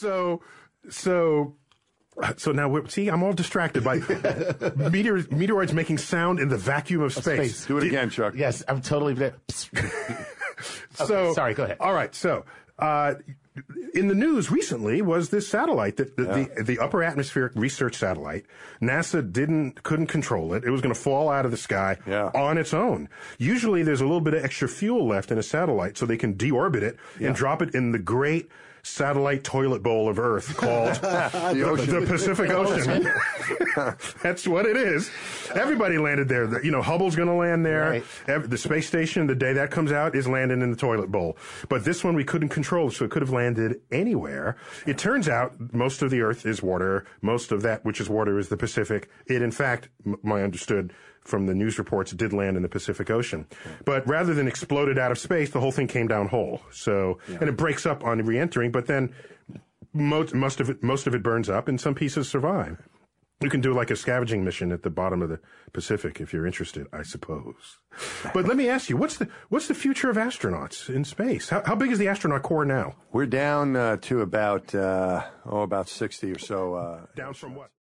so, so, so now, we're, see, I'm all distracted by meteors, meteoroids making sound in the vacuum of space. space. Do it Do- again, Chuck. Yes, I'm totally. So, sorry, go ahead. All right, so uh, in the news recently was this satellite that the, the, the upper atmospheric research satellite. NASA didn't couldn't control it. It was going to fall out of the sky Yeah. on its own. Usually, there's a little bit of extra fuel left in a satellite, so they can deorbit it and drop it in the great satellite toilet bowl of Earth called the, ocean. the Pacific Ocean. That's what it is. Everybody landed there. The- You know, Hubble's going to land there. Right. The space station, the day that comes out, is landing in the toilet bowl. But this one we couldn't control, so it could have landed anywhere. It turns out most of the Earth is water. Most of that, which is water, is the Pacific. It, in fact, m- my understood from the news reports, did land in the Pacific Ocean. But rather than exploded out of space, the whole thing came down whole. So, and it breaks up on re-entering, but then most, most of it, most of it burns up and some pieces survive. You can do like a scavenging mission at the bottom of the Pacific if you're interested, I suppose. But let me ask you, what's the what's the future of astronauts in space? How, how big is the astronaut corps now? We're down uh, to about uh, oh about sixty or so. Uh, Down from what?